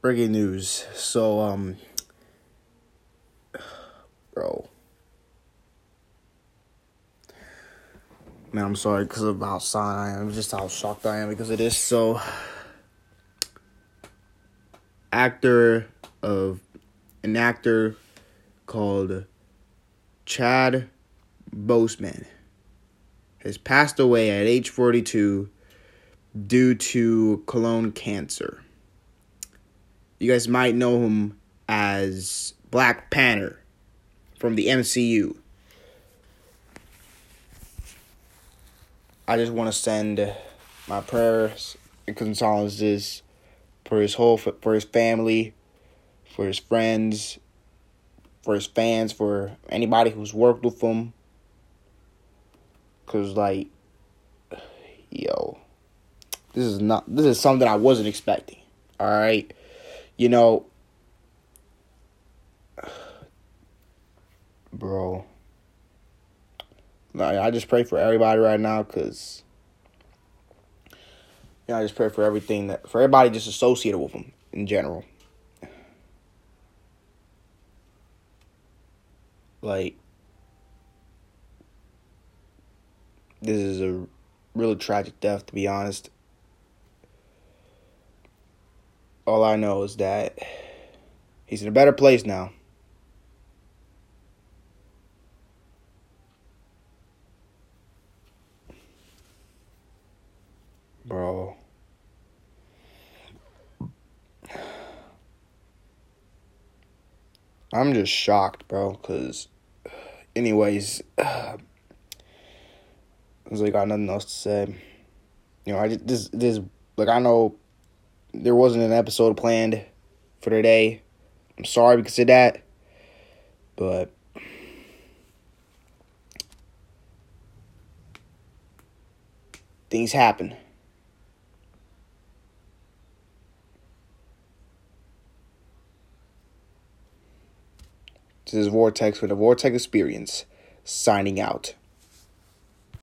breaking news. So, um, bro, man, I'm sorry because of how sad I am, just how shocked I am because of this. So, actor of an actor called Chad Boseman has passed away at age 42 due to colon cancer. You guys might know him as Black Panther from the MCU. I just want to send my prayers and condolences for his whole for his family, for his friends, for his fans, for anybody who's worked with him. Cause like, yo, this is not this is something I wasn't expecting. All right, you know, bro. Like, I just pray for everybody right now, cause you know, I just pray for everything that for everybody just associated with them in general. Like, this is a really tragic death, to be honest. All I know is that he's in a better place now. Bro. I'm just shocked, bro, because, anyways, I was like, got nothing else to say. You know, I just, this, this, like, I know there wasn't an episode planned for today. I'm sorry because of that. But things happen. This is Vortex with a Vortex Experience signing out.